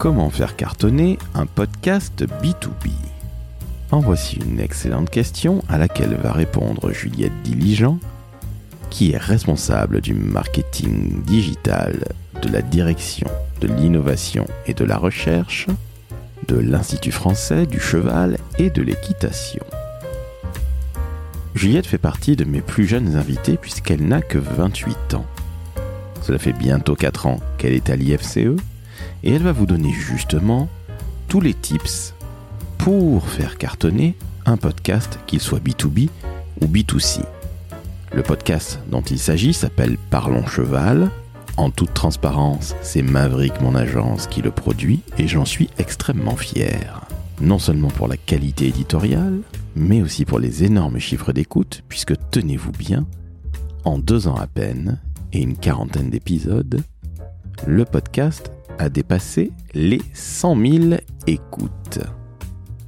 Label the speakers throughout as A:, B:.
A: Comment faire cartonner un podcast B2B En voici une excellente question à laquelle va répondre Juliette Diligent, qui est responsable du marketing digital, de la direction de l'innovation et de la recherche de l'Institut français du cheval et de l'équitation. Juliette fait partie de mes plus jeunes invités puisqu'elle n'a que 28 ans. Cela fait bientôt 4 ans qu'elle est à l'IFCE et elle va vous donner justement tous les tips pour faire cartonner un podcast, qu'il soit B2B ou B2C. Le podcast dont il s'agit s'appelle Parlons Cheval. En toute transparence, c'est Maverick, mon agence, qui le produit et j'en suis extrêmement fier. Non seulement pour la qualité éditoriale, mais aussi pour les énormes chiffres d'écoute, puisque tenez-vous bien, en deux ans à peine et une quarantaine d'épisodes, le podcast a dépassé les 100 000 écoutes.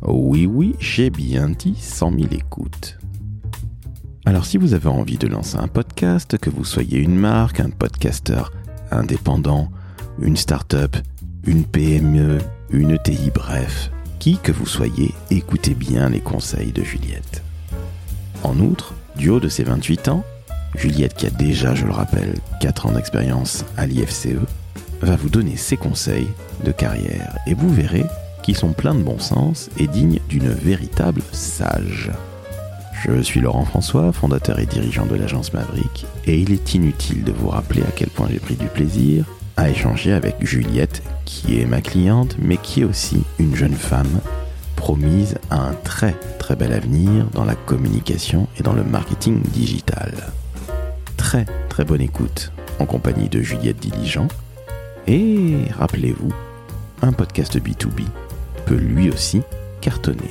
A: Oui, oui, j'ai bien dit 100 000 écoutes. Alors si vous avez envie de lancer un podcast, que vous soyez une marque, un podcasteur indépendant, une start-up, une PME, une TI, bref, qui que vous soyez, écoutez bien les conseils de Juliette. En outre, du haut de ses 28 ans, Juliette, qui a déjà, je le rappelle, 4 ans d'expérience à l'IFCE, va vous donner ses conseils de carrière et vous verrez qu'ils sont pleins de bon sens et dignes d'une véritable sage. Je suis Laurent François, fondateur et dirigeant de l'agence Maverick, et il est inutile de vous rappeler à quel point j'ai pris du plaisir à échanger avec Juliette, qui est ma cliente, mais qui est aussi une jeune femme promise à un très très bel avenir dans la communication et dans le marketing digital. Très très bonne écoute en compagnie de Juliette Diligent, et rappelez-vous, un podcast B2B peut lui aussi cartonner.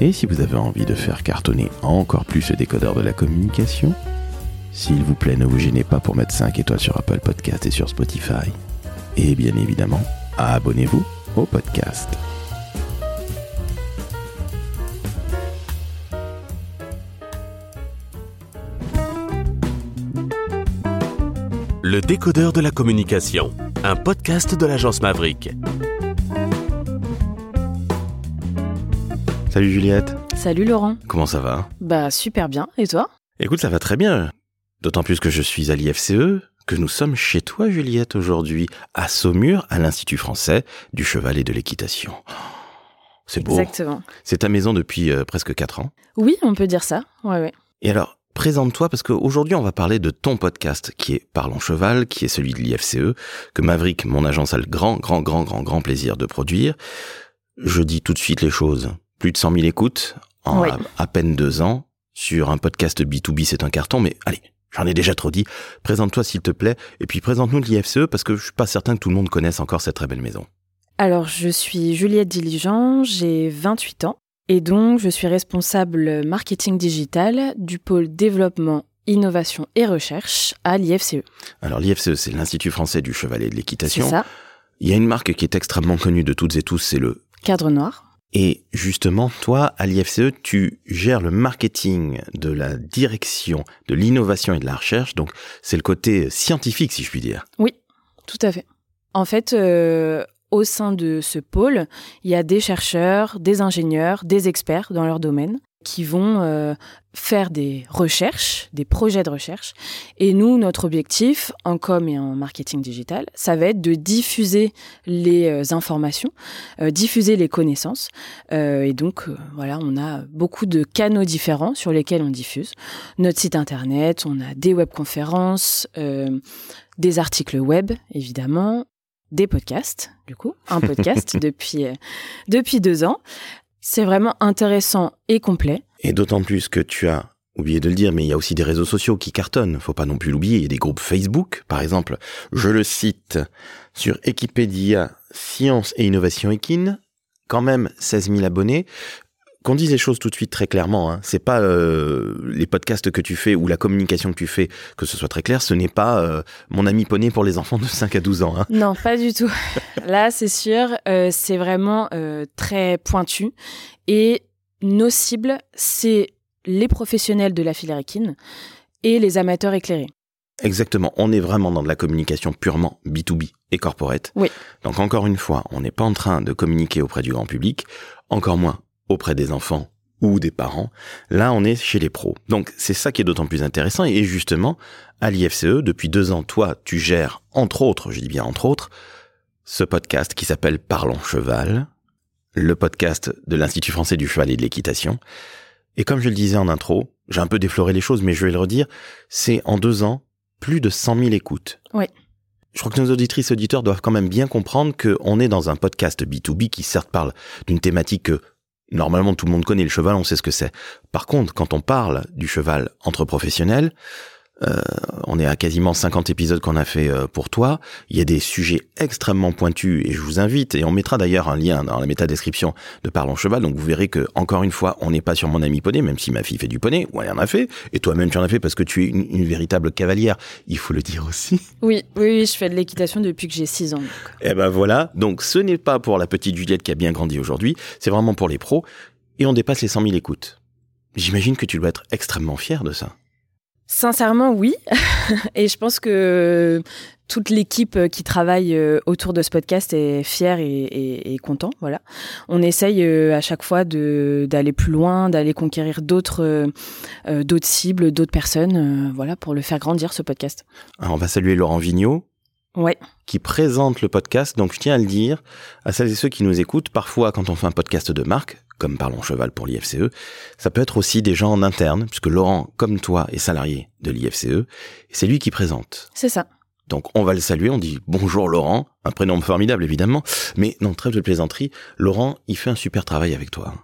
A: Et si vous avez envie de faire cartonner encore plus le décodeur de la communication, s'il vous plaît, ne vous gênez pas pour mettre 5 étoiles sur Apple Podcast et sur Spotify. Et bien évidemment, abonnez-vous au podcast.
B: Le décodeur de la communication, un podcast de l'agence Maverick.
A: Salut Juliette,
C: Salut Laurent.
A: comment ça va?
C: Bah super bien. Et toi?
A: Écoute, ça va très bien. D'autant plus que je suis à l'IFCE, que nous sommes chez toi Juliette aujourd'hui, à Saumur, à l'Institut français du cheval et de l'équitation. C'est beau.
C: Exactement.
A: C'est ta maison depuis euh, presque 4 ans.
C: Oui, on peut dire ça. Ouais, ouais.
A: Et alors, présente-toi parce qu'aujourd'hui on va parler de ton podcast qui est Parlons Cheval, qui est celui de l'IFCE, que Maverick, mon agence, a le grand, grand, grand, grand, grand plaisir de produire. Je dis tout de suite les choses. Plus de 100 000 écoutes en
C: Oui.
A: à, à peine deux ans. Sur un podcast B2B, c'est un carton, mais allez, j'en ai déjà trop dit. Présente-toi s'il te plaît, et puis présente-nous de l'IFCE parce que je suis pas certain que tout le monde connaisse encore cette très belle maison.
C: Alors, je suis Juliette Diligent, j'ai 28 ans. Et donc, je suis responsable marketing digital du pôle développement, innovation et recherche à l'IFCE.
A: Alors l'IFCE, c'est l'Institut français du cheval et de
C: C'est
A: l'équitation.
C: ça,
A: Il y a une marque qui est extrêmement connue de toutes et tous, c'est le
C: cadre noir.
A: Et justement, toi, à l'IFCE, tu gères le marketing de la direction de l'innovation et de la recherche. Donc, c'est le côté scientifique, si je puis dire.
C: Oui, tout à fait. En fait, euh, au sein de ce pôle, il y a des chercheurs, des ingénieurs, des experts dans leur domaine qui vont euh, faire des recherches, des projets de recherche. Et nous, notre objectif, en com et en marketing digital, ça va être de diffuser les euh, informations, euh, diffuser les connaissances. Euh, et donc, euh, voilà, on a beaucoup de canaux différents sur lesquels on diffuse. Notre site internet, on a des webconférences, euh, des articles web, évidemment, des podcasts, du coup, un podcast depuis, euh, depuis deux ans. C'est vraiment intéressant et complet.
A: Et d'autant plus que tu as oublié de le dire, mais il y a aussi des réseaux sociaux qui cartonnent. Faut pas non plus l'oublier. Il y a des groupes Facebook, par exemple. Je le cite sur Wikipédia, Science et Innovation Equine. Quand même 16 000 abonnés. Qu'on dise les choses tout de suite très clairement, hein. c'est pas euh, les podcasts que tu fais ou la communication que tu fais, que ce soit très clair, ce n'est pas euh, mon ami poney pour les enfants de 5 à 12 ans. Hein.
C: Non, pas du tout. Là, c'est sûr, euh, c'est vraiment très pointu. Et nos cibles, c'est les professionnels de la filière équine et les amateurs éclairés.
A: Exactement. On est vraiment dans de la communication purement B2B et corporate.
C: Oui.
A: Donc encore une fois, on n'est pas en train de communiquer auprès du grand public, encore moins auprès des enfants ou des parents. Là, on est chez les pros. Donc c'est ça qui est d'autant plus intéressant. Et justement, à l'IFCE, depuis deux ans, toi, tu gères, entre autres, je dis bien entre autres, ce podcast qui s'appelle Parlons Cheval, le podcast de l'Institut français du cheval et de l'équitation. Et comme je le disais en intro, j'ai un peu défloré les choses, mais je vais le redire, c'est en deux ans plus de 100 000 écoutes.
C: Oui.
A: Je crois que nos auditrices auditeurs doivent quand même bien comprendre qu'on est dans un podcast B2B qui certes parle d'une thématique que normalement tout le monde connaît, le cheval, on sait ce que c'est. Par contre, quand on parle du cheval entre professionnels, euh, on est à quasiment 50 épisodes qu'on a fait euh, pour toi. Il y a des sujets extrêmement pointus et je vous invite, et on mettra d'ailleurs un lien dans la méta-description de Parlons Cheval, donc vous verrez que, encore une fois, on n'est pas sur mon ami poney, même si ma fille fait du poney, ou elle en a fait, et toi-même tu en as fait parce que tu es une, véritable cavalière, il faut le dire aussi.
C: Oui, oui, je fais de l'équitation depuis que j'ai 6 ans.
A: Et eh ben voilà, donc ce n'est pas pour la petite Juliette qui a bien grandi aujourd'hui, c'est vraiment pour les pros, et on dépasse les 100 000 écoutes. J'imagine que tu dois être extrêmement fier de ça.
C: Sincèrement, oui. et je pense que toute l'équipe qui travaille euh, autour de ce podcast est fière et, content. On essaye euh, à chaque fois d'aller plus loin, d'aller conquérir d'autres euh, d'autres cibles, d'autres personnes, voilà, pour le faire grandir ce podcast.
A: on va saluer Laurent Vigneault.
C: Ouais.
A: qui présente le podcast. Donc je tiens à le dire à celles et ceux qui nous écoutent, parfois quand on fait un podcast de marque, comme Parlons Cheval pour l'IFCE. Ça peut être aussi des gens en interne, puisque Laurent, comme toi, est salarié de l'IFCE, et c'est lui qui présente.
C: C'est ça.
A: Donc on va le saluer, on dit bonjour Laurent, un prénom formidable évidemment, mais non, trêve de plaisanterie, Laurent, il fait un super travail avec toi.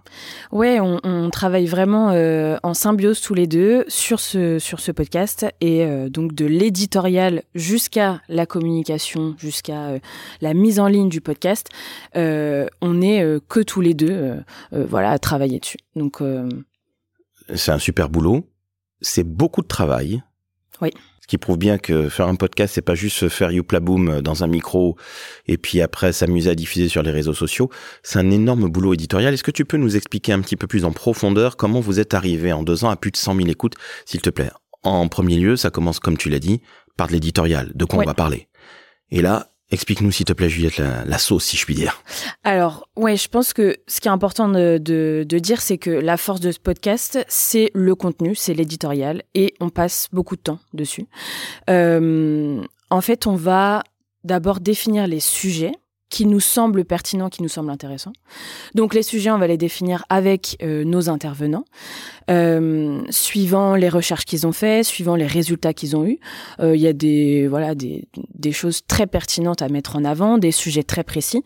C: Ouais, on, travaille vraiment euh, en symbiose tous les deux sur ce, sur ce podcast, et euh, donc de l'éditorial jusqu'à la communication, jusqu'à euh, la mise en ligne du podcast, on est que tous les deux voilà, à travailler dessus. Donc
A: C'est un super boulot, c'est beaucoup de travail.
C: Oui.
A: Ce qui prouve bien que faire un podcast, c'est pas juste faire youpla boom dans un micro et puis après s'amuser à diffuser sur les réseaux sociaux. C'est un énorme boulot éditorial. Est-ce que tu peux nous expliquer un petit peu plus en profondeur comment vous êtes arrivé en deux ans à plus de 100 000 écoutes, s'il te plaît? En premier lieu, ça commence, comme tu l'as dit, par de l'éditorial, de quoi on va parler. Et là, Explique-nous, s'il te plaît, Juliette, la, sauce, si je puis dire.
C: Alors, ouais, je pense que ce qui est important de, de, dire, c'est que la force de ce podcast, c'est le contenu, c'est l'éditorial, et on passe beaucoup de temps dessus. Euh, en fait, on va d'abord définir les sujets qui nous semblent pertinents, qui nous semblent intéressants. Donc les sujets, on va les définir avec euh, nos intervenants, euh, suivant les recherches qu'ils ont fait, suivant les résultats qu'ils ont eus. Euh, il y a des voilà des, des choses très pertinentes à mettre en avant, des sujets très précis.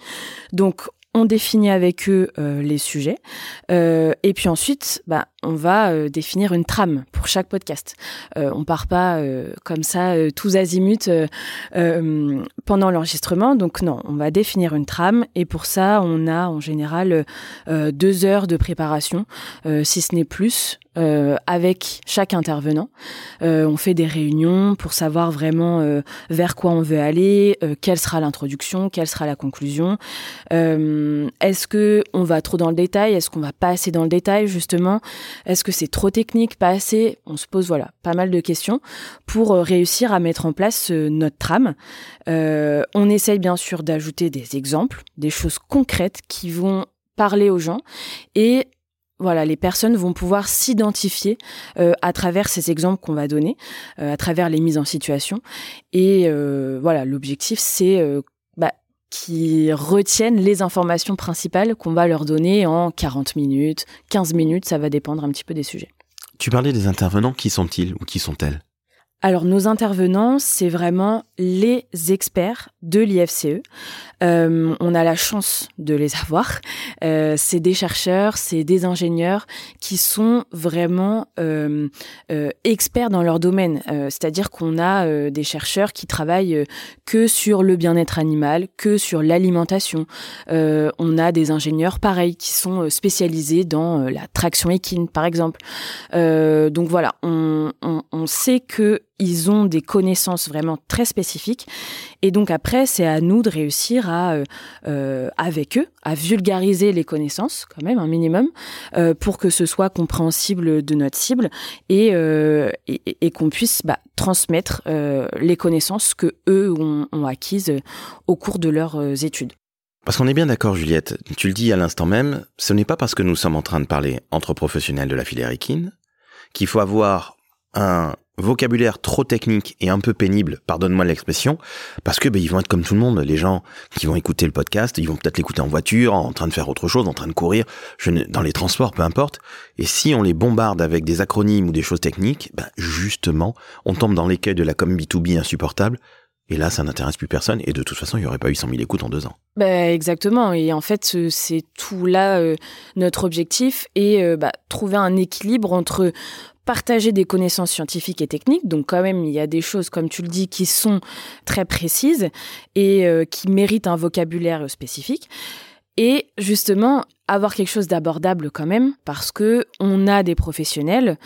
C: Donc on définit avec eux euh, les sujets euh, et puis ensuite bah, on va euh, définir une trame pour chaque podcast. On part pas comme ça tous azimuts pendant l'enregistrement. Donc non on va définir une trame et pour ça on a en général deux heures de préparation si ce n'est plus euh, avec chaque intervenant. Euh, on fait des réunions pour savoir vraiment euh, vers quoi on veut aller, quelle sera l'introduction, quelle sera la conclusion. Est-ce que on va trop dans le détail? Est-ce qu'on va pas assez dans le détail justement? Est-ce que c'est trop technique, pas assez? On se pose voilà pas mal de questions pour réussir à mettre en place notre trame. on essaye bien sûr d'ajouter des exemples, des choses concrètes qui vont parler aux gens et voilà, les personnes vont pouvoir s'identifier euh, à travers ces exemples qu'on va donner, euh, à travers les mises en situation. Et euh, voilà, l'objectif, c'est bah, qu'ils retiennent les informations principales qu'on va leur donner en 40 minutes, 15 minutes, ça va dépendre un petit peu des sujets.
A: Tu parlais des intervenants, qui sont-ils ou qui sont-elles?
C: Alors nos intervenants, c'est vraiment les experts de l'IFCE. Euh, on a la chance de les avoir. Euh, c'est des chercheurs, c'est des ingénieurs qui sont vraiment euh, experts dans leur domaine. C'est-à-dire qu'on a des chercheurs qui travaillent que sur le bien-être animal, que sur l'alimentation. on a des ingénieurs pareils qui sont spécialisés dans la traction équine, par exemple. donc voilà, on sait que ils ont des connaissances vraiment très spécifiques. Et donc après, c'est à nous de réussir à, euh, euh, avec eux, à vulgariser les connaissances, quand même, un minimum, euh, pour que ce soit compréhensible de notre cible et, et, qu'on puisse bah, transmettre les connaissances que eux ont, acquises au cours de leurs études.
A: Parce qu'on est bien d'accord, Juliette, tu le dis à l'instant même, ce n'est pas parce que nous sommes en train de parler entre professionnels de la filière équine qu'il faut avoir un vocabulaire trop technique et un peu pénible, pardonne-moi l'expression, parce que ben, ils vont être comme tout le monde, les gens qui vont écouter le podcast, ils vont peut-être l'écouter en voiture, en train de faire autre chose, en train de courir, dans les transports, peu importe. Et si on les bombarde avec des acronymes ou des choses techniques, ben, justement, on tombe dans l'écueil de la com B2B insupportable. Et là, ça n'intéresse plus personne. Et de toute façon, il n'y aurait pas eu 100 000 écoutes en deux ans.
C: Ben, exactement. Et en fait, c'est tout là euh, notre objectif et euh, bah, trouver un équilibre entre partager des connaissances scientifiques et techniques. Donc quand même, il y a des choses, comme tu le dis, qui sont très précises et euh, qui méritent un vocabulaire spécifique. Et justement, avoir quelque chose d'abordable quand même, parce que on a des professionnels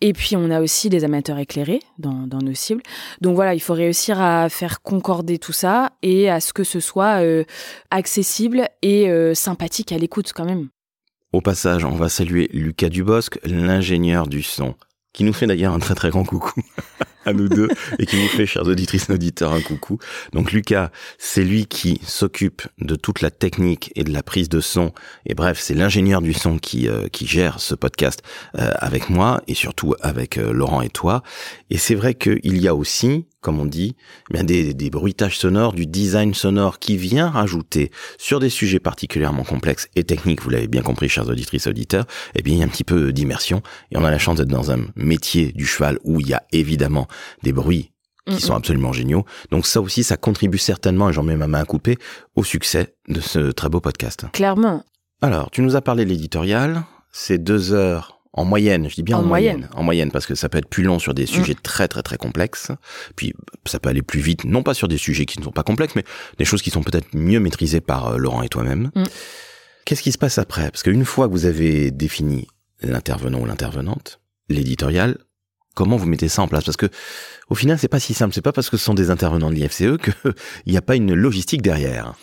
C: et puis on a aussi des amateurs éclairés dans, nos cibles. Donc voilà, il faut réussir à faire concorder tout ça et à ce que ce soit euh, accessible et euh, sympathique à l'écoute quand même.
A: Au passage, on va saluer Lucas Dubosc, l'ingénieur du son qui nous fait d'ailleurs un très très grand coucou à nous deux et qui nous fait, chers auditrices auditeurs, un coucou. Donc Lucas, c'est lui qui s'occupe de toute la technique et de la prise de son. Et bref, c'est l'ingénieur du son qui, euh, qui gère ce podcast euh, avec moi et surtout avec euh, Laurent et toi. Et c'est vrai qu'il y a aussi comme on dit, eh bien des, des, bruitages sonores, du design sonore qui vient rajouter sur des sujets particulièrement complexes et techniques, vous l'avez bien compris, chers auditrices auditeurs, eh bien il y a un petit peu d'immersion et on a la chance d'être dans un métier du cheval où il y a évidemment des bruits qui sont absolument géniaux. Donc ça aussi, ça contribue certainement, et j'en mets ma main à couper, au succès de ce très beau podcast.
C: Clairement.
A: Alors, tu nous as parlé de l'éditorial, c'est deux heures en moyenne, je dis bien en, moyenne. En moyenne, parce que ça peut être plus long sur des mm. sujets très très très complexes. Puis ça peut aller plus vite, non pas sur des sujets qui ne sont pas complexes, mais des choses qui sont peut-être mieux maîtrisées par euh, Laurent et toi-même. Mm. Qu'est-ce qui se passe après? Parce qu'une fois que vous avez défini l'intervenant ou l'intervenante, l'éditorial, comment vous mettez ça en place? Parce que au final, c'est pas si simple. C'est pas parce que ce sont des intervenants de l'IFCE qu'il n'y a pas une logistique derrière.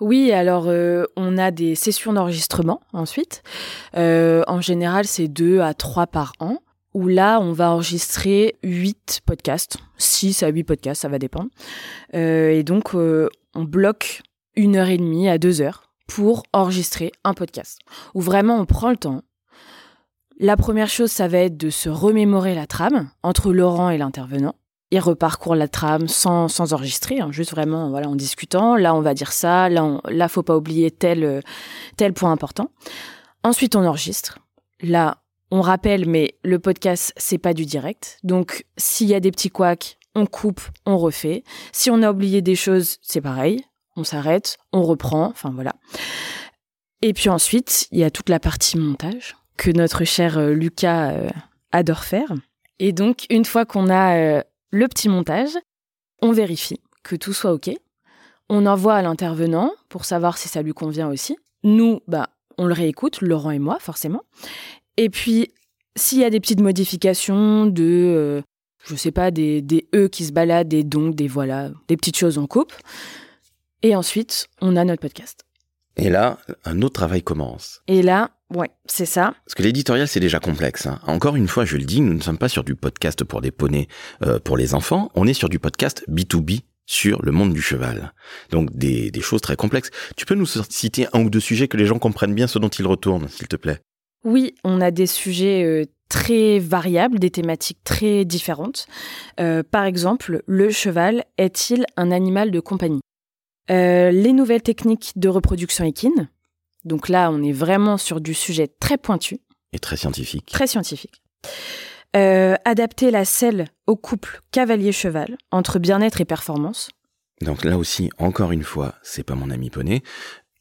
C: Oui, alors euh, on a des sessions d'enregistrement ensuite. Euh, en général, c'est deux à trois par an. Où là, on va enregistrer huit podcasts, six à huit podcasts, ça va dépendre. Euh, et donc, on bloque une heure et demie à deux heures pour enregistrer un podcast. Où vraiment on prend le temps, la première chose, ça va être de se remémorer la trame entre Laurent et l'intervenant. Il reparcourt la trame sans, sans enregistrer, hein, juste vraiment voilà, en discutant. Là, on va dire ça, là, on, là faut pas oublier tel, euh, tel point important. Ensuite, on enregistre. Là, on rappelle, mais le podcast, c'est pas du direct. Donc, s'il y a des petits couacs, on coupe, on refait. Si on a oublié des choses, c'est pareil. On s'arrête, on reprend, enfin voilà. Et puis ensuite, il y a toute la partie montage que notre cher euh, Lucas euh, adore faire. Et donc, une fois qu'on a euh, le petit montage, on vérifie que tout soit OK. On envoie à l'intervenant pour savoir si ça lui convient aussi. Nous, bah, on le réécoute, Laurent et moi, forcément. Et puis, s'il y a des petites modifications de, je sais pas, des, des E qui se baladent, des donc, des voilà, des petites choses, on coupe. Et ensuite, on a notre podcast.
A: Et là, un autre travail commence.
C: Et là, Ouais, c'est ça.
A: Parce que l'éditorial, c'est déjà complexe. Hein. Encore une fois, je le dis, nous ne sommes pas sur du podcast pour des poneys euh, pour les enfants, on est sur du podcast B2B sur le monde du cheval. Donc des, des choses très complexes. Tu peux nous citer un ou deux sujets que les gens comprennent bien ce dont ils retournent, s'il te plaît?
C: Oui, on a des sujets euh, très variables, des thématiques très différentes. Euh, par exemple, le cheval est-il un animal de compagnie? Les nouvelles techniques de reproduction équine, donc là, on est vraiment sur du sujet très pointu.
A: Et très scientifique.
C: Très scientifique. Euh, adapter la selle au couple cavalier-cheval entre bien-être et performance.
A: Donc là aussi, encore une fois, c'est pas mon ami poney.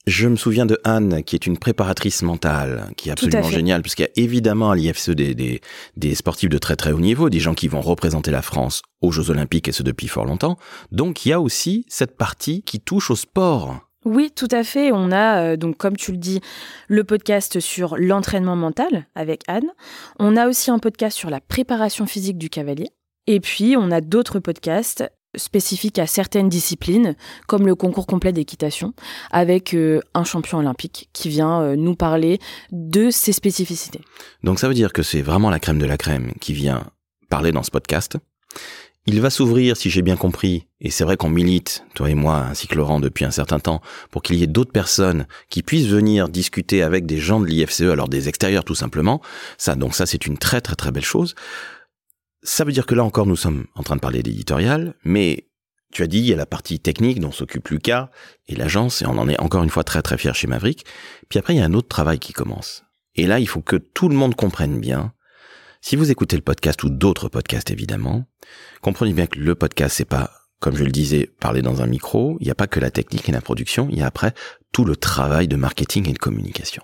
A: Je me souviens de Anne, qui est une préparatrice mentale, qui est absolument géniale, puisqu'il y a évidemment à l'IFCE des, des, sportifs de très très haut niveau, des gens qui vont représenter la France aux Jeux Olympiques, et ce depuis fort longtemps. Donc il y a aussi cette partie qui touche au sport.
C: Oui, tout à fait. On a, euh, donc, comme tu le dis, le podcast sur l'entraînement mental avec Anne. On a aussi un podcast sur la préparation physique du cavalier Et puis, on a d'autres podcasts spécifiques à certaines disciplines, comme le concours complet d'équitation, avec euh, un champion olympique qui vient euh, nous parler de ses spécificités.
A: Donc ça veut dire que c'est vraiment la crème de la crème qui vient parler dans ce podcast. Il va s'ouvrir, si j'ai bien compris, et c'est vrai qu'on milite, toi et moi, ainsi que Laurent, depuis un certain temps, pour qu'il y ait d'autres personnes qui puissent venir discuter avec des gens de l'IFCE, alors des extérieurs tout simplement. Ça, donc ça, c'est une très très très belle chose. Ça veut dire que là encore, nous sommes en train de parler d'éditorial, mais tu as dit, il y a la partie technique dont s'occupe Lucas et l'agence, et on en est encore une fois très très fiers chez Maverick. Puis après, il y a un autre travail qui commence. Et là, il faut que tout le monde comprenne bien si vous écoutez le podcast ou d'autres podcasts évidemment, comprenez bien que le podcast c'est pas comme je le disais, parler dans un micro, il n'y a pas que la technique et la production, il y a après tout le travail de marketing et de communication.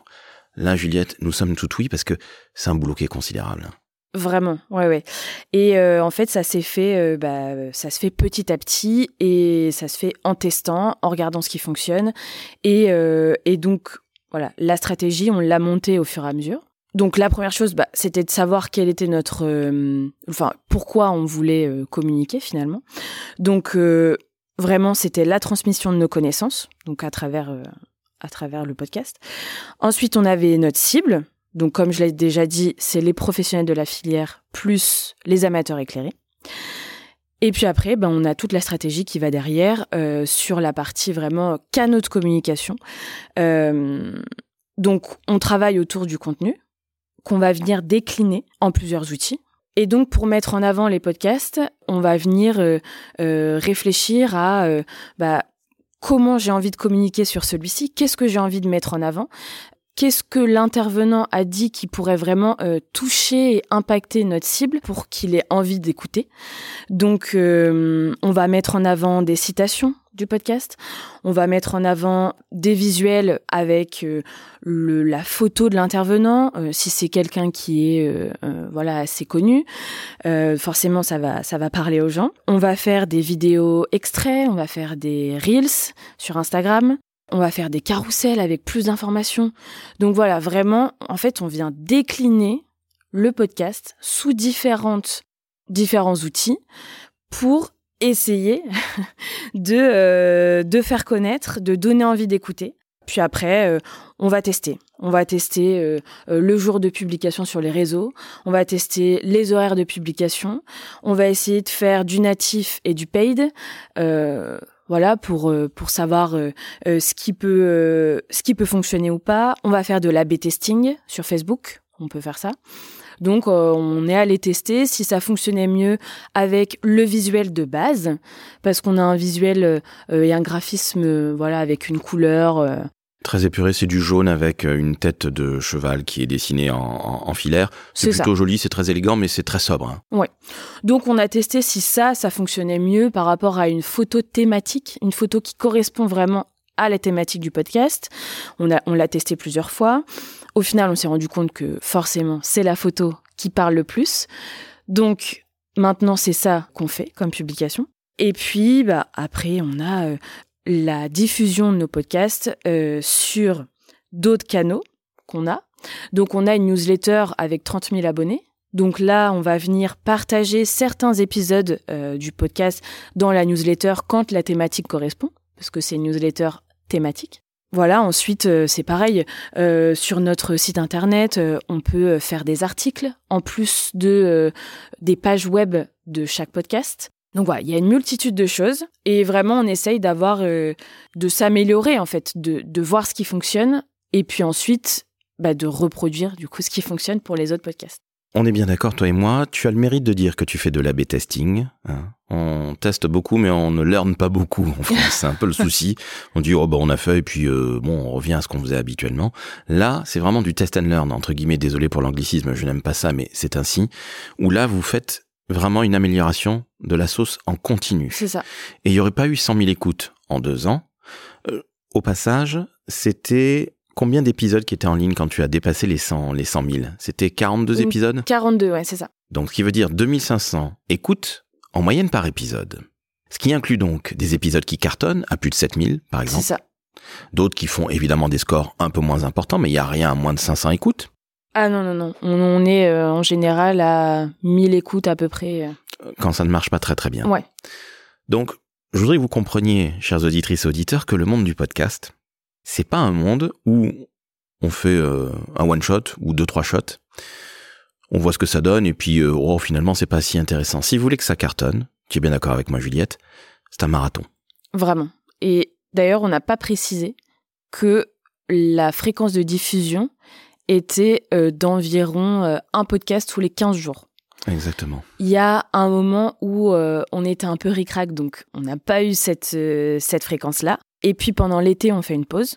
A: Là, Juliette, nous sommes tout oui parce que c'est un boulot qui est considérable.
C: Vraiment, ouais, ouais. Et euh, en fait, ça s'est fait, euh, bah, ça se fait petit à petit et ça se fait en testant, en regardant ce qui fonctionne. Et, euh, et donc, voilà, la stratégie, on l'a montée au fur et à mesure. Donc la première chose, bah, c'était de savoir quel était notre, euh, enfin pourquoi on voulait euh, communiquer finalement. Donc euh, vraiment, c'était la transmission de nos connaissances, donc à travers à travers le podcast. Ensuite, on avait notre cible. Donc comme je l'ai déjà dit, c'est les professionnels de la filière plus les amateurs éclairés. Et puis après, ben, on a toute la stratégie qui va derrière sur la partie vraiment canaux de communication. donc on travaille autour du contenu qu'on va venir décliner en plusieurs outils. Et donc, pour mettre en avant les podcasts, on va venir euh, euh, réfléchir à euh, bah, comment j'ai envie de communiquer sur celui-ci, qu'est-ce que j'ai envie de mettre en avant, qu'est-ce que l'intervenant a dit qui pourrait vraiment toucher et impacter notre cible pour qu'il ait envie d'écouter. Donc, on va mettre en avant des citations podcast. On va mettre en avant des visuels avec euh, la photo de l'intervenant, euh, si c'est quelqu'un qui est euh, voilà assez connu. forcément, ça va ça va parler aux gens. On va faire des vidéos extraits, on va faire des reels sur Instagram. On va faire des carousels avec plus d'informations. Donc voilà, vraiment, en fait, on vient décliner le podcast sous différentes différents outils pour essayer de, euh, de faire connaître, de donner envie d'écouter. Puis après, euh, on va tester. On va tester euh, le jour de publication sur les réseaux. On va tester les horaires de publication. On va essayer de faire du natif et du paid. voilà pour pour savoir ce qui peut ce qui peut fonctionner ou pas. On va faire de l'A/B testing sur Facebook. On peut faire ça. Donc euh, on est allé tester si ça fonctionnait mieux avec le visuel de base, parce qu'on a un visuel euh, et un graphisme euh, voilà avec une couleur.
A: Très épuré, c'est du jaune avec une tête de cheval qui est dessinée en, filaire. C'est plutôt joli, c'est très élégant, mais c'est très sobre.
C: Hein. Ouais. Donc on a testé si ça, ça fonctionnait mieux par rapport à une photo thématique, une photo qui correspond vraiment à la thématique du podcast. On a, on l'a testé plusieurs fois. Au final, on s'est rendu compte que forcément, c'est la photo qui parle le plus. Donc maintenant, c'est ça qu'on fait comme publication. Et puis, bah, après, on a euh, la diffusion de nos podcasts euh, sur d'autres canaux qu'on a. Donc on a une newsletter avec 30 000 abonnés. Donc là, on va venir partager certains épisodes euh, du podcast dans la newsletter quand la thématique correspond, parce que c'est une newsletter thématique. Voilà, ensuite euh, c'est pareil, euh, sur notre site internet, euh, on peut faire des articles en plus de des pages web de chaque podcast. Donc voilà, il y a une multitude de choses et vraiment on essaye d'avoir de s'améliorer en fait, de, de voir ce qui fonctionne et puis ensuite bah, de reproduire du coup ce qui fonctionne pour les autres podcasts.
A: On est bien d'accord, toi et moi. Tu as le mérite de dire que tu fais de l'A-B testing. Hein. On teste beaucoup, mais on ne learn pas beaucoup en France. C'est un peu le souci. On dit, oh, bah, on a fait, et puis, euh, bon, on revient à ce qu'on faisait habituellement. Là, c'est vraiment du test and learn, entre guillemets. Désolé pour l'anglicisme, je n'aime pas ça, mais c'est ainsi. Où là, vous faites vraiment une amélioration de la sauce en continu.
C: C'est ça.
A: Et il n'y aurait pas eu 100 000 écoutes en deux ans. Euh, au passage, c'était combien d'épisodes qui étaient en ligne quand tu as dépassé les 100, les 100 000 C'était 42 épisodes?
C: 42, ouais, c'est ça.
A: Donc, ce qui veut dire 2500 écoutes en moyenne par épisode. Ce qui inclut donc des épisodes qui cartonnent à plus de 7000, par exemple.
C: C'est ça.
A: D'autres qui font évidemment des scores un peu moins importants, mais il n'y a rien à moins de 500 écoutes.
C: Ah non, non, non. On, est euh, en général à 1000 écoutes à peu près.
A: quand ça ne marche pas très très bien.
C: Ouais.
A: Donc, je voudrais que vous compreniez, chers auditrices et auditeurs, que le monde du podcast, c'est pas un monde où on fait euh, un one shot ou deux trois shots. On voit ce que ça donne et puis euh, oh, finalement c'est pas si intéressant. Si vous voulez que ça cartonne, tu es bien d'accord avec moi Juliette, c'est un marathon.
C: Vraiment. Et d'ailleurs, on n'a pas précisé que la fréquence de diffusion était euh, d'environ un podcast tous les 15 jours.
A: Exactement.
C: Il y a un moment où on était un peu ric-rac, donc on n'a pas eu cette, cette fréquence-là. Et puis pendant l'été, on fait une pause.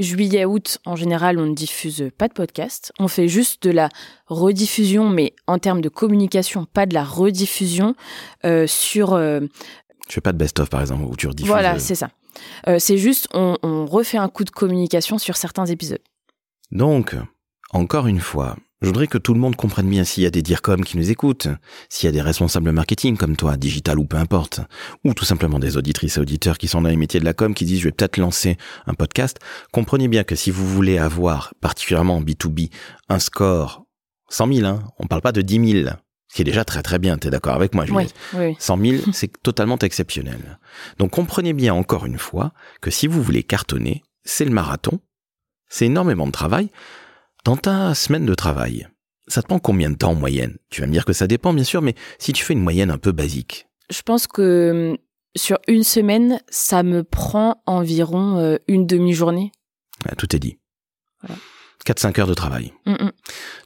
C: Juillet, août, en général, on ne diffuse pas de podcast. On fait juste de la rediffusion, mais en termes de communication, pas de la rediffusion euh, sur euh,
A: Je fais pas de best-of par exemple où tu rediffuses.
C: Voilà,
A: euh,
C: c'est ça. Euh, c'est juste, on, on refait un coup de communication sur certains épisodes.
A: Donc, encore une fois, je voudrais que tout le monde comprenne bien s'il y a des DIRCOM qui nous écoutent, s'il y a des responsables marketing comme toi, digital ou peu importe, ou tout simplement des auditrices et auditeurs qui sont dans les métiers de la com qui disent je vais peut-être lancer un podcast. Comprenez bien que si vous voulez avoir, particulièrement en B2B, un score 100 000, hein, on parle pas de 10 000, ce qui est déjà très très bien, t'es d'accord avec moi, Juliette
C: oui, oui.
A: 100 000, c'est totalement exceptionnel. Donc comprenez bien encore une fois que si vous voulez cartonner, c'est le marathon, c'est énormément de travail. Dans ta semaine de travail, ça te prend combien de temps en moyenne? Tu vas me dire que ça dépend bien sûr, mais si tu fais une moyenne un peu basique,
C: Je pense que hum, sur une semaine, ça me prend environ euh, une demi-journée.
A: ah, tout est dit.
C: Voilà.
A: 4-5 heures de travail.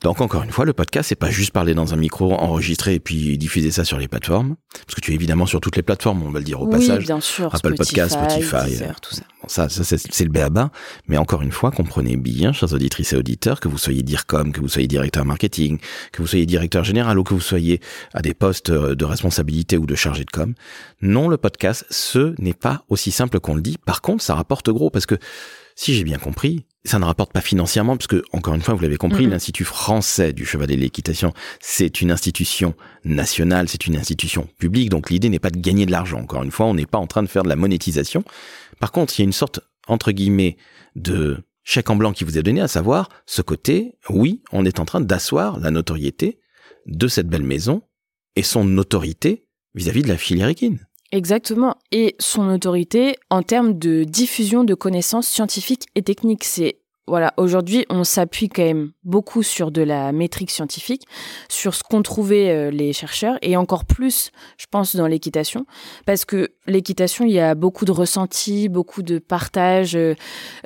A: Donc encore une fois, le podcast, c'est pas juste parler dans un micro, enregistrer et puis diffuser ça sur les plateformes. Parce que tu es évidemment sur toutes les plateformes, on va le dire au
C: oui,
A: passage.
C: bien sûr.
A: Apple Podcast, Spotify,
C: Deezer, tout ça.
A: Bon, ça, ça c'est c'est le béaba. Mais encore une fois, comprenez bien, chers auditrices et auditeurs, que vous soyez DIRCOM, que vous soyez directeur marketing, que vous soyez directeur général ou que vous soyez à des postes euh, de responsabilité ou de chargé de com. Non, le podcast, ce n'est pas aussi simple qu'on le dit. Par contre, ça rapporte gros parce que, si j'ai bien compris, ça ne rapporte pas financièrement parce que, encore une fois, vous l'avez compris,
C: Mhm.
A: l'Institut français du cheval et de l'équitation, c'est une institution nationale, c'est une institution publique. Donc l'idée n'est pas de gagner de l'argent. Encore une fois, on n'est pas en train de faire de la monétisation. Par contre, il y a une sorte, entre guillemets, de chèque en blanc qui vous est donné, à savoir ce côté, oui, on est en train d'asseoir la notoriété de cette belle maison et son autorité vis-à-vis de la filière équine.
C: Exactement. Et son autorité en termes de diffusion de connaissances scientifiques et techniques. C'est voilà, aujourd'hui, on s'appuie quand même beaucoup sur de la métrique scientifique, sur ce qu'ont trouvé euh, les chercheurs, et encore plus, je pense, dans l'équitation, parce que l'équitation, il y a beaucoup de ressentis, beaucoup de partage euh,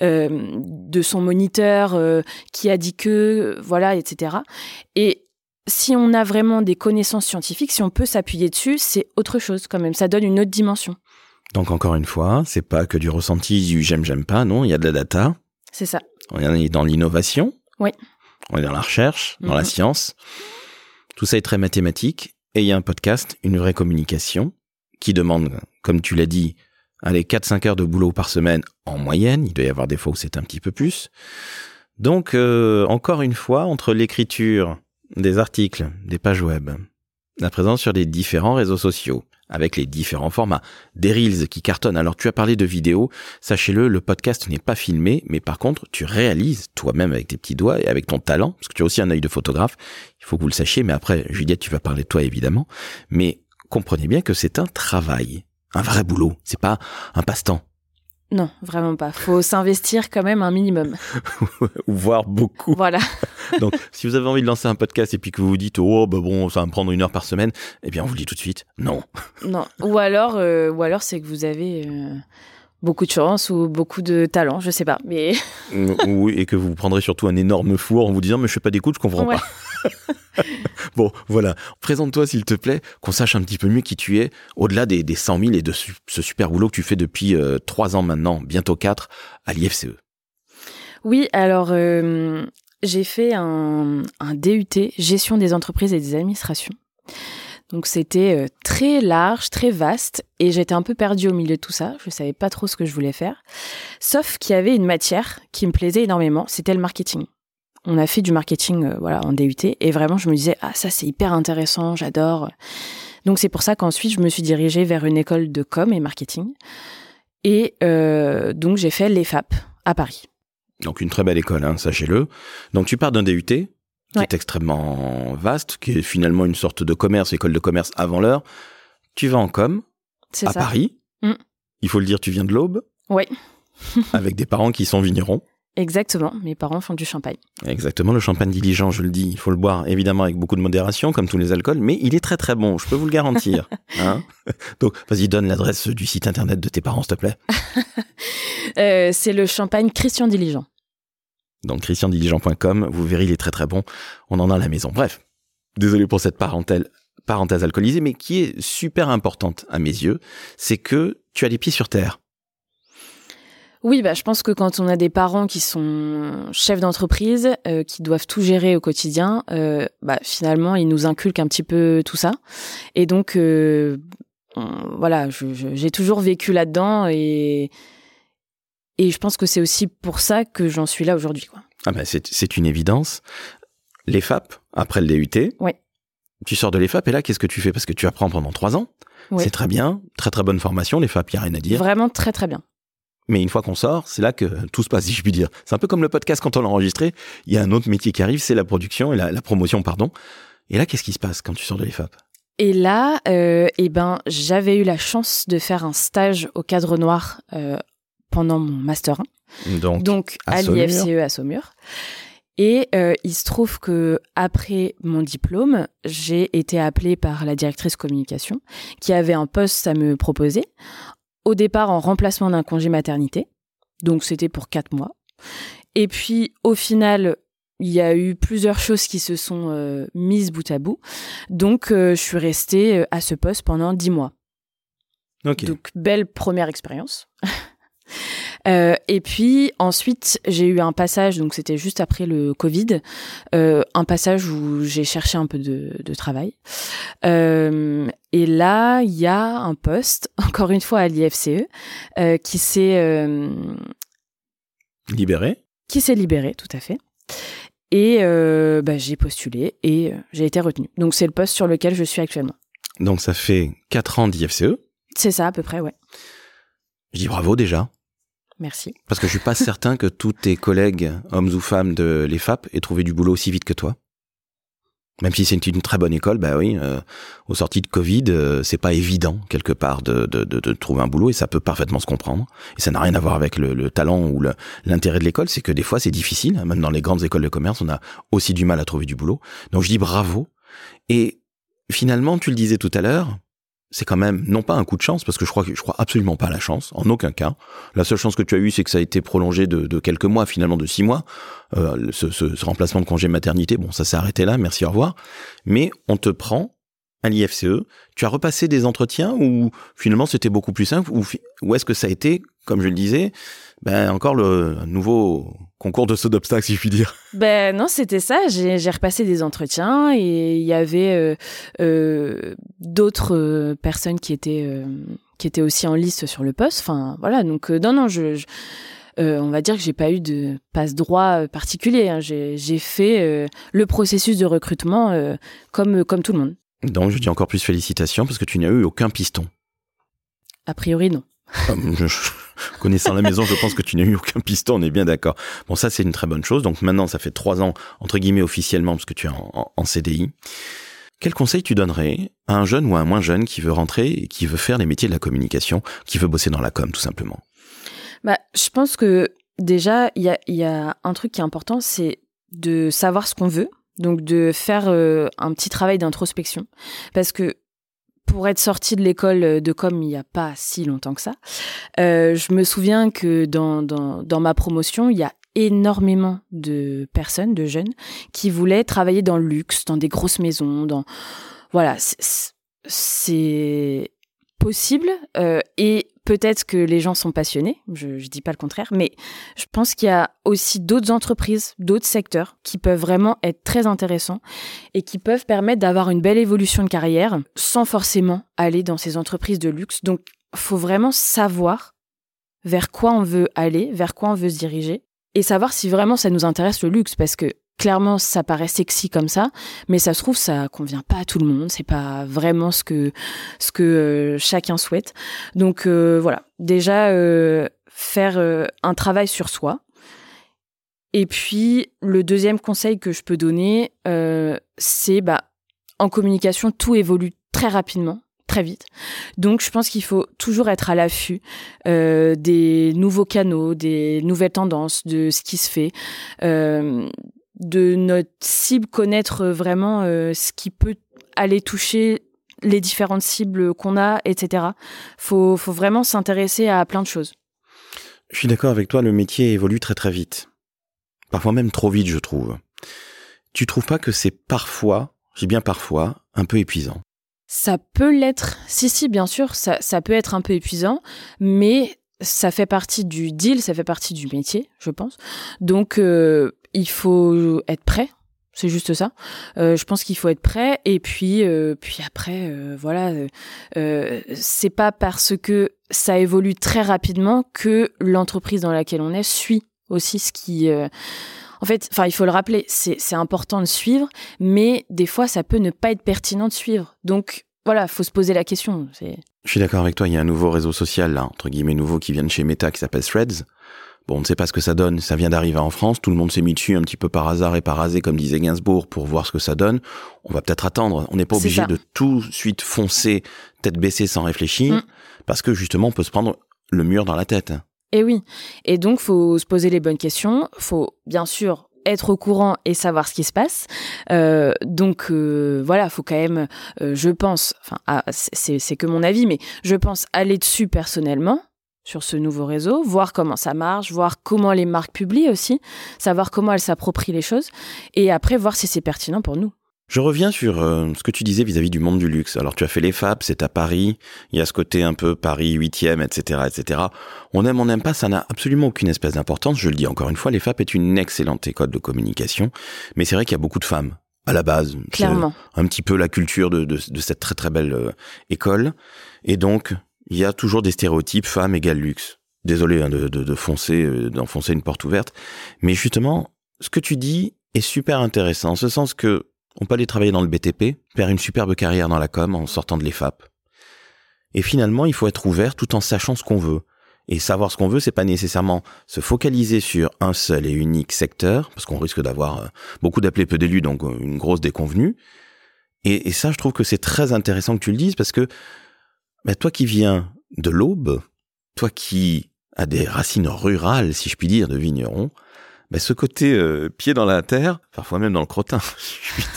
C: euh, de son moniteur euh, qui a dit que, voilà, etc. Et si on a vraiment des connaissances scientifiques, si on peut s'appuyer dessus, c'est autre chose quand même. Ça donne une autre dimension.
A: Donc encore une fois, c'est pas que du ressenti, du j'aime, j'aime pas, non, il y a de la data,
C: C'est ça.
A: on est dans l'innovation,
C: Oui.
A: on est dans la recherche, dans la
C: Mhm.
A: science. Tout ça est très mathématique. Et il y a un podcast, une vraie communication, qui demande, comme tu l'as dit, allez, 4-5 heures de boulot par semaine en moyenne. Il doit y avoir des fois où c'est un petit peu plus. Donc, euh, encore une fois, entre l'écriture des articles, des pages web, la présence sur les différents réseaux sociaux, avec les différents formats, des reels qui cartonnent. Alors, tu as parlé de vidéos. Sachez-le, le podcast n'est pas filmé, mais par contre, tu réalises toi-même avec tes petits doigts et avec ton talent, parce que tu as aussi un œil de photographe. Il faut que vous le sachiez, mais après, Juliette, tu vas parler de toi évidemment. Mais comprenez bien que c'est un travail, un vrai boulot. C'est pas un passe-temps,
C: Non, vraiment pas. Faut s'investir quand même un minimum.
A: ou voire beaucoup.
C: Voilà.
A: Donc, si vous avez envie de lancer un podcast et puis que vous vous dites, oh, bah bon, ça va me prendre une heure par semaine, eh bien, on vous le dit tout de suite, non.
C: Non. Ou alors, euh, ou alors c'est que vous avez euh, beaucoup de chance ou beaucoup de talent, je sais pas. Mais
A: oui, et que vous prendrez surtout un énorme four en vous disant, mais je fais pas d'écoute, je comprends
C: Ouais.
A: pas. bon, voilà. Présente-toi, s'il te plaît, qu'on sache un petit peu mieux qui tu es, au-delà des, des 100 000 et de ce super boulot que tu fais depuis euh, trois ans maintenant, bientôt quatre, à l'IFCE.
C: oui, alors euh, j'ai fait un, DUT gestion des entreprises et des administrations. Donc c'était euh, très large, très vaste, et j'étais un peu perdue au milieu de tout ça. Je savais pas trop ce que je voulais faire. Sauf qu'il y avait une matière qui me plaisait énormément, c'était le marketing. On a fait du marketing euh, voilà en DUT et vraiment je me disais ah ça c'est hyper intéressant, j'adore. Donc c'est pour ça qu'ensuite je me suis dirigée vers une école de com et marketing et euh, donc j'ai fait l'EFAP à Paris.
A: Donc, une très belle école, hein, sachez-le. Donc, tu pars d'un DUT, qui
C: Ouais.
A: est extrêmement vaste, qui est finalement une sorte de commerce, école de commerce avant l'heure. Tu vas en com, à
C: ça.
A: Paris.
C: Mm.
A: Il faut le dire, tu viens de l'Aube.
C: Ouais.
A: avec des parents qui sont vignerons.
C: Exactement. Mes parents font du champagne.
A: Exactement, le champagne diligent, je le dis, il faut le boire évidemment avec beaucoup de modération, comme tous les alcools, mais il est très très bon, je peux vous le garantir. hein Donc, vas-y, donne l'adresse du site internet de tes parents, s'il te plaît.
C: Euh, c'est le champagne Christian Diligent.
A: Donc, christiandiligent.com, vous verrez, il est très très bon. On en a à la maison. Bref, désolé pour cette parenthèse, alcoolisée, mais qui est super importante à mes yeux, c'est que tu as les pieds sur terre.
C: Oui, bah, je pense que quand on a des parents qui sont chefs d'entreprise, euh, qui doivent tout gérer au quotidien, euh, bah, finalement, ils nous inculquent un petit peu tout ça. Et donc, euh, voilà, j'ai toujours vécu là-dedans et, et je pense que c'est aussi pour ça que j'en suis là aujourd'hui.
A: Ah ben, c'est c'est une évidence. Les FAP, après le DUT,
C: Ouais.
A: tu sors de l'EFAP et là, qu'est-ce que tu fais? Parce que tu apprends pendant trois ans.
C: Ouais.
A: C'est très bien, très très bonne formation, les FAP, il n'y a rien à dire.
C: Vraiment très très bien.
A: Mais une fois qu'on sort, c'est là que tout se passe, si je puis dire. C'est un peu comme le podcast quand on l'a enregistré. Il y a un autre métier qui arrive, c'est la production et la, la promotion, pardon. Et là, qu'est-ce qui se passe quand tu sors de l'EFAP
C: Et là, euh, eh ben, j'avais eu la chance de faire un stage au cadre noir euh, pendant mon master 1.
A: Donc,
C: donc
A: à
C: l'IFCE à Saumur. Et euh, il se trouve que après mon diplôme, j'ai été appelée par la directrice communication qui avait un poste à me proposer. Au départ en remplacement d'un congé maternité, donc c'était pour quatre mois. Et puis au final, il y a eu plusieurs choses qui se sont euh, mises bout à bout. Donc euh, je suis restée à ce poste pendant dix mois. Donc, belle première expérience. Euh, et puis ensuite, j'ai eu un passage, donc c'était juste après le Covid, euh, un passage où j'ai cherché un peu de, de travail. Euh, et là, il y a un poste, encore une fois à l'IFCE, qui s'est
A: libéré.
C: qui s'est libéré, tout à fait. Et bah, j'ai postulé et j'ai été retenue. Donc c'est le poste sur lequel je suis actuellement.
A: Donc, ça fait quatre ans d'IFCE.
C: C'est ça à peu près, ouais.
A: Je dis bravo déjà.
C: Merci.
A: Parce que je suis pas certain que tous tes collègues, hommes ou femmes de l'EFAP, aient trouvé du boulot aussi vite que toi. Même si c'est une très bonne école, bah oui, euh, aux sorties de Covid, euh, c'est pas évident quelque part de, de, de, de trouver un boulot et ça peut parfaitement se comprendre. Et ça n'a rien à voir avec le, le talent ou l'intérêt de l'école, c'est que des fois c'est difficile. Même dans les grandes écoles de commerce, on a aussi du mal à trouver du boulot. Donc je dis bravo. Et finalement, tu le disais tout à l'heure, c'est quand même non pas un coup de chance parce que je crois que je crois absolument pas à la chance, en aucun cas. La seule chance que tu as eue, c'est que ça a été prolongé de, de quelques mois, finalement de six mois. Euh, ce, ce- ce remplacement de congé maternité, bon, ça s'est arrêté là, merci, au revoir. Mais on te prend à l'IFCE. Tu as repassé des entretiens ou finalement c'était beaucoup plus simple ou, ou est-ce que ça a été, comme je le disais, ben encore le nouveau concours de saut d'obstacles, si je puis dire.
C: Ben non, c'était ça. J'ai j'ai repassé des entretiens et il y avait euh, euh, d'autres euh, personnes qui étaient euh, qui étaient aussi en liste sur le poste. Enfin voilà. Donc non non, je, je- on va dire que j'ai pas eu de passe droit particulier. hein. J'ai j'ai fait le processus de recrutement comme comme tout le monde.
A: Donc je dis encore plus félicitations parce que tu n'as eu aucun piston.
C: A priori non.
A: Connaissant la maison, je pense que tu n'as eu aucun piston, on est bien d'accord. Bon, ça, c'est une très bonne chose. Donc maintenant, ça fait trois ans, entre guillemets, officiellement, parce que tu es en, CDI. Quel conseil tu donnerais à un jeune ou à un moins jeune qui veut rentrer et qui veut faire les métiers de la communication, qui veut bosser dans la com, tout simplement?
C: Bah, je pense que déjà, il y a, il y a un truc qui est important, c'est de savoir ce qu'on veut. Donc, de faire euh, un petit travail d'introspection. Parce que pour être sortie de l'école de com il n'y a pas si longtemps que ça, euh, je me souviens que dans, dans, ma promotion, il y a énormément de personnes, de jeunes, qui voulaient travailler dans le luxe, dans des grosses maisons, dans... Voilà, c'est- c'est possible euh, et peut-être que les gens sont passionnés, je, je dis pas le contraire, mais je pense qu'il y a aussi d'autres entreprises, d'autres secteurs qui peuvent vraiment être très intéressants et qui peuvent permettre d'avoir une belle évolution de carrière sans forcément aller dans ces entreprises de luxe. Donc, faut vraiment savoir vers quoi on veut aller, vers quoi on veut se diriger et savoir si vraiment ça nous intéresse le luxe parce que clairement ça paraît sexy comme ça mais ça se trouve ça convient pas à tout le monde. C'est pas vraiment ce que ce que euh, chacun souhaite. Donc euh, voilà. Déjà euh, faire un travail sur soi. Et puis, le deuxième conseil que je peux donner, c'est bah, en communication, tout évolue très rapidement très vite. Donc je pense qu'il faut toujours être à l'affût des nouveaux canaux, des nouvelles tendances, de ce qui se fait, de notre cible, connaître vraiment euh, ce qui peut aller toucher les différentes cibles qu'on a, etc. Faut, faut vraiment s'intéresser à plein de choses.
A: Je suis d'accord avec toi, le métier évolue très très vite. Parfois même trop vite, je trouve. Tu trouves pas que c'est parfois, j'ai bien parfois, un peu épuisant?
C: Ça peut l'être. Si, si, bien sûr, ça, ça peut être un peu épuisant, mais ça fait partie du deal, ça fait partie du métier, je pense. Donc, euh, il faut être prêt. C'est juste ça. Euh, je pense qu'il faut être prêt. Et puis, euh, puis après, euh, voilà, euh, c'est pas parce que ça évolue très rapidement que l'entreprise dans laquelle on est suit aussi ce qui en fait, enfin, il faut le rappeler, c'est important de suivre, mais des fois, ça peut ne pas être pertinent de suivre. Donc, voilà, faut se poser la question.
A: Je suis d'accord avec toi. Il y a un nouveau réseau social, entre guillemets nouveau, qui vient de chez Meta, qui s'appelle Threads. Bon, on ne sait pas ce que ça donne. Ça vient d'arriver en France. Tout le monde s'est mis dessus un petit peu par hasard et par hasard, comme disait Gainsbourg, pour voir ce que ça donne. On va peut-être attendre. On n'est pas obligé de tout de suite foncer, tête baissée, sans réfléchir, mm. parce que justement, on peut se prendre le mur dans la tête.
C: Et oui. Et donc, faut se poser les bonnes questions. Faut bien sûr être au courant et savoir ce qui se passe. Euh, donc euh, voilà, faut quand même, euh, je pense, enfin ah, c'est que mon avis, mais je pense aller dessus personnellement sur ce nouveau réseau, voir comment ça marche, voir comment les marques publient aussi, savoir comment elles s'approprient les choses, et après voir si c'est pertinent pour nous.
A: Je reviens sur euh, ce que tu disais vis-à-vis du monde du luxe. Alors tu as fait les FAP, c'est à Paris, il y a ce côté un peu Paris 8e, etc., etc. On aime, on n'aime pas, ça n'a absolument aucune espèce d'importance. Je le dis encore une fois, les FAP est une excellente école de communication, mais c'est vrai qu'il y a beaucoup de femmes à la base.
C: Clairement.
A: Un petit peu la culture de, de, de cette très très belle euh, école. Et donc, il y a toujours des stéréotypes femmes égale luxe. Désolé hein, de, foncer, euh, d'enfoncer une porte ouverte. Mais justement, ce que tu dis est super intéressant, en ce sens que on peut aller travailler dans le BTP, faire une superbe carrière dans la com en sortant de l'EFAP. Et finalement, il faut être ouvert tout en sachant ce qu'on veut. Et savoir ce qu'on veut, c'est pas nécessairement se focaliser sur un seul et unique secteur, parce qu'on risque d'avoir euh, beaucoup d'appelés peu d'élus, donc euh, une grosse déconvenue. Et, ça, je trouve que c'est très intéressant que tu le dises, parce que bah, toi qui viens de l'Aube, toi qui as des racines rurales, si je puis dire, de vigneron, bah, ce côté euh, pied dans la terre, parfois même dans le crottin.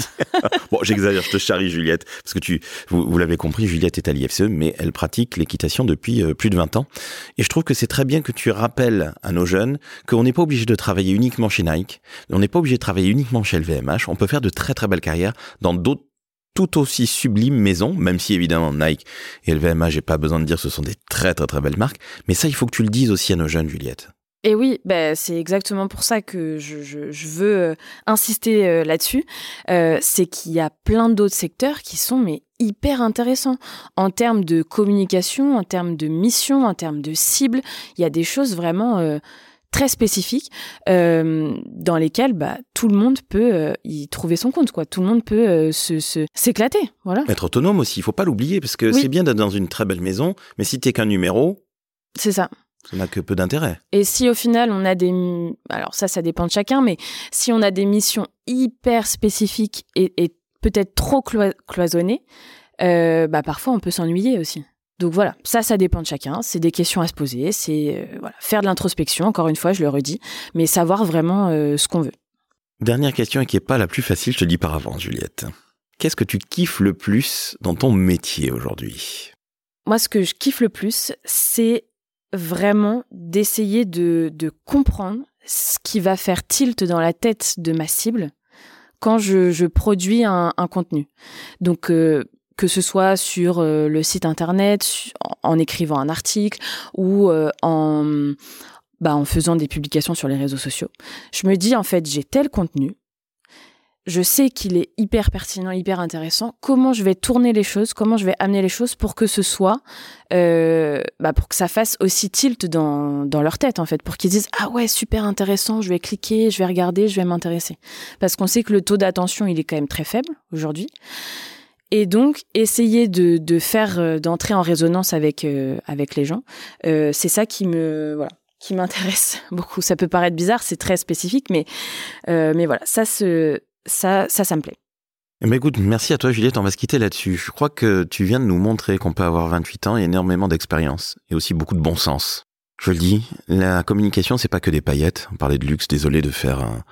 A: bon, j'exagère, je te charrie Juliette, parce que tu, vous, l'avez compris, Juliette est à l'IFCE, mais elle pratique l'équitation depuis euh, plus de 20 ans. Et je trouve que c'est très bien que tu rappelles à nos jeunes qu'on n'est pas obligé de travailler uniquement chez Nike, on n'est pas obligé de travailler uniquement chez LVMH, on peut faire de très très belles carrières dans d'autres tout aussi sublimes maisons, même si évidemment Nike et LVMH, j'ai pas besoin de dire, ce sont des très très très belles marques. Mais ça, il faut que tu le dises aussi à nos jeunes, Juliette.
C: Et oui, bah, c'est exactement pour ça que je, veux euh, insister euh, là-dessus. Euh, c'est qu'il y a plein d'autres secteurs qui sont mais hyper intéressants en termes de communication, en termes de mission, en termes de cible. Il y a des choses vraiment très spécifiques dans lesquelles bah, tout le monde peut y trouver son compte. Quoi. Tout le monde peut se, s'éclater. Voilà.
A: Être autonome aussi, il faut pas l'oublier parce que c'est bien d'être dans une très belle maison, mais si t'es qu'un numéro,
C: c'est ça.
A: Ça n'a que peu d'intérêt.
C: Et si au final on a des... Alors ça, ça dépend de chacun, mais si on a des missions hyper spécifiques et, peut-être trop cloisonnées, euh, bah parfois on peut s'ennuyer aussi. Donc voilà, ça, ça dépend de chacun. C'est des questions à se poser. C'est euh, voilà, faire de l'introspection, encore une fois, je le redis, mais savoir vraiment euh, ce qu'on veut.
A: Dernière question et qui est pas la plus facile, je te dis par avance, Juliette. Qu'est-ce que tu kiffes le plus dans ton métier aujourd'hui?
C: Moi, ce que je kiffe le plus, c'est vraiment d'essayer de, comprendre ce qui va faire tilt dans la tête de ma cible quand je, produis un, contenu. Donc, euh, que ce soit sur euh, le site internet, en écrivant un article ou euh, en, bah, en faisant des publications sur les réseaux sociaux. Je me dis, en fait, j'ai tel contenu, je sais qu'il est hyper pertinent, hyper intéressant. Comment je vais tourner les choses, comment je vais amener les choses pour que ce soit, euh, bah pour que ça fasse aussi tilt dans, dans leur tête en fait, pour qu'ils disent ah ouais super intéressant, je vais cliquer, je vais regarder, je vais m'intéresser. Parce qu'on sait que le taux d'attention il est quand même très faible aujourd'hui. Et donc essayer de, de faire euh, d'entrer en résonance avec euh, avec les gens, euh, c'est ça qui me voilà qui m'intéresse beaucoup. Ça peut paraître bizarre, c'est très spécifique, mais, mais voilà, ça, ça, ça, ça me plaît.
A: Eh ben, écoute, merci à toi Juliette, on va se quitter là-dessus. Je crois que tu viens de nous montrer qu'on peut avoir 28 ans et énormément d'expérience et aussi beaucoup de bon sens. Je le dis, la communication c'est pas que des paillettes. On parlait de luxe, désolé de faire un,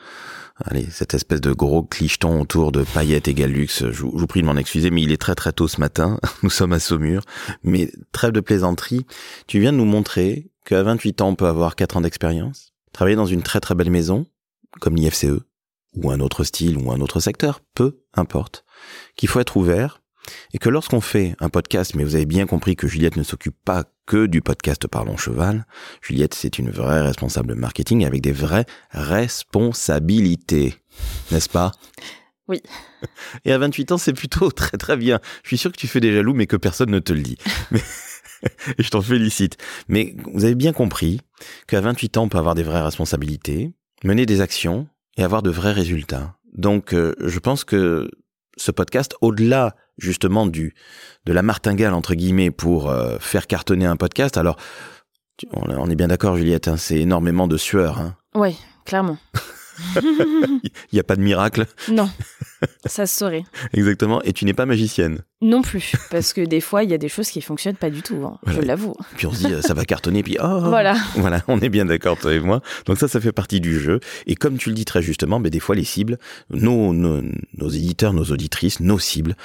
A: allez, cette espèce de gros clicheton autour de paillettes égale luxe. Je, vous prie de m'en excuser, mais il est très très tôt ce matin. Nous sommes à Saumur. Mais trêve de plaisanterie. Tu viens de nous montrer qu'à 28 ans, on peut avoir 4 ans d'expérience, travailler dans une très très belle maison, comme l'IFCE, ou un autre style, ou un autre secteur, peu importe, qu'il faut être ouvert, et que lorsqu'on fait un podcast, mais vous avez bien compris que Juliette ne s'occupe pas que du podcast Parlons Cheval, Juliette c'est une vraie responsable marketing avec des vraies responsabilités, n'est-ce pas?
C: Oui.
A: Et à 28 ans, c'est plutôt très très bien. Je suis sûr que tu fais des jaloux, mais que personne ne te le dit. Et je t'en félicite. Mais vous avez bien compris qu'à 28 ans, on peut avoir des vraies responsabilités, mener des actions et avoir de vrais résultats. Donc, euh, je pense que ce podcast, au-delà justement du de la martingale entre guillemets pour euh, faire cartonner un podcast, alors on, est bien d'accord, Juliette, hein, c'est énormément de sueur. Hein.
C: Oui, clairement.
A: Il n'y a pas de miracle.
C: Non, ça se saurait.
A: Exactement. Et tu n'es pas magicienne.
C: Non plus, parce que des fois, il y a des choses qui fonctionnent pas du tout, hein, je l'avoue.
A: Puis on se dit, euh, ça va cartonner, puis oh
C: Voilà.
A: Voilà, on est bien d'accord, toi et moi. Donc ça, ça fait partie du jeu. Et comme tu le dis très justement, mais des fois, les cibles, nos, nos, nos éditeurs, nos auditrices, nos cibles,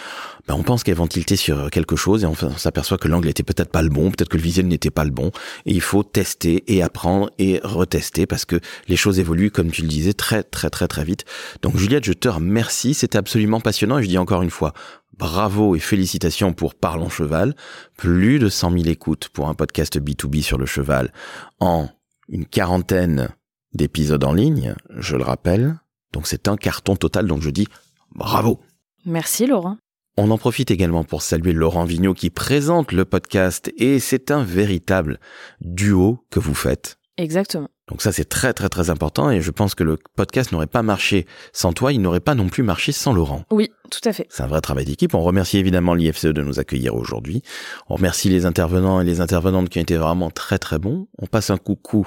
A: ben, on pense qu'elles vont tilter sur quelque chose et on, s'aperçoit que l'angle était peut-être pas le bon, peut-être que le visuel n'était pas le bon. Et il faut tester et apprendre et retester parce que les choses évoluent, comme tu le disais, très, très, très, très vite. Donc Juliette, je te remercie. C'était absolument passionnant et je dis encore une fois, Bravo et félicitations pour Parlons Cheval. Plus de 100 000 écoutes pour un podcast B2B sur le cheval en une quarantaine d'épisodes en ligne, je le rappelle. Donc c'est un carton total, donc je dis bravo.
C: Merci Laurent.
A: On en profite également pour saluer Laurent Vigneault qui présente le podcast et c'est un véritable duo que vous faites.
C: Exactement.
A: Donc ça c'est très très très important et je pense que le podcast n'aurait pas marché sans toi, il n'aurait pas non plus marché sans Laurent.
C: Oui, tout à fait.
A: C'est un vrai travail d'équipe. On remercie évidemment l'IFCE de nous accueillir aujourd'hui. On remercie les intervenants et les intervenantes qui ont été vraiment très très bons. On passe un coucou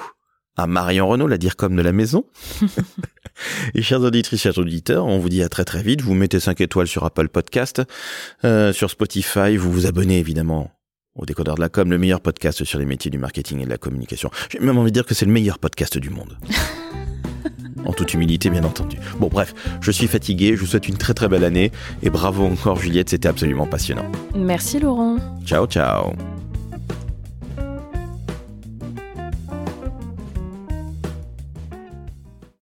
A: à Marion Renault, la dire comme de la maison. et chers auditrices, chers auditeurs, on vous dit à très très vite. Vous mettez 5 étoiles sur Apple Podcast, euh, sur Spotify, vous vous abonnez évidemment au décodeur de la com, le meilleur podcast sur les métiers du marketing et de la communication. J'ai même envie de dire que c'est le meilleur podcast du monde. en toute humilité, bien entendu. Bon, bref, je suis fatigué, je vous souhaite une très très belle année et bravo encore Juliette, c'était absolument passionnant.
C: Merci Laurent.
A: Ciao, ciao.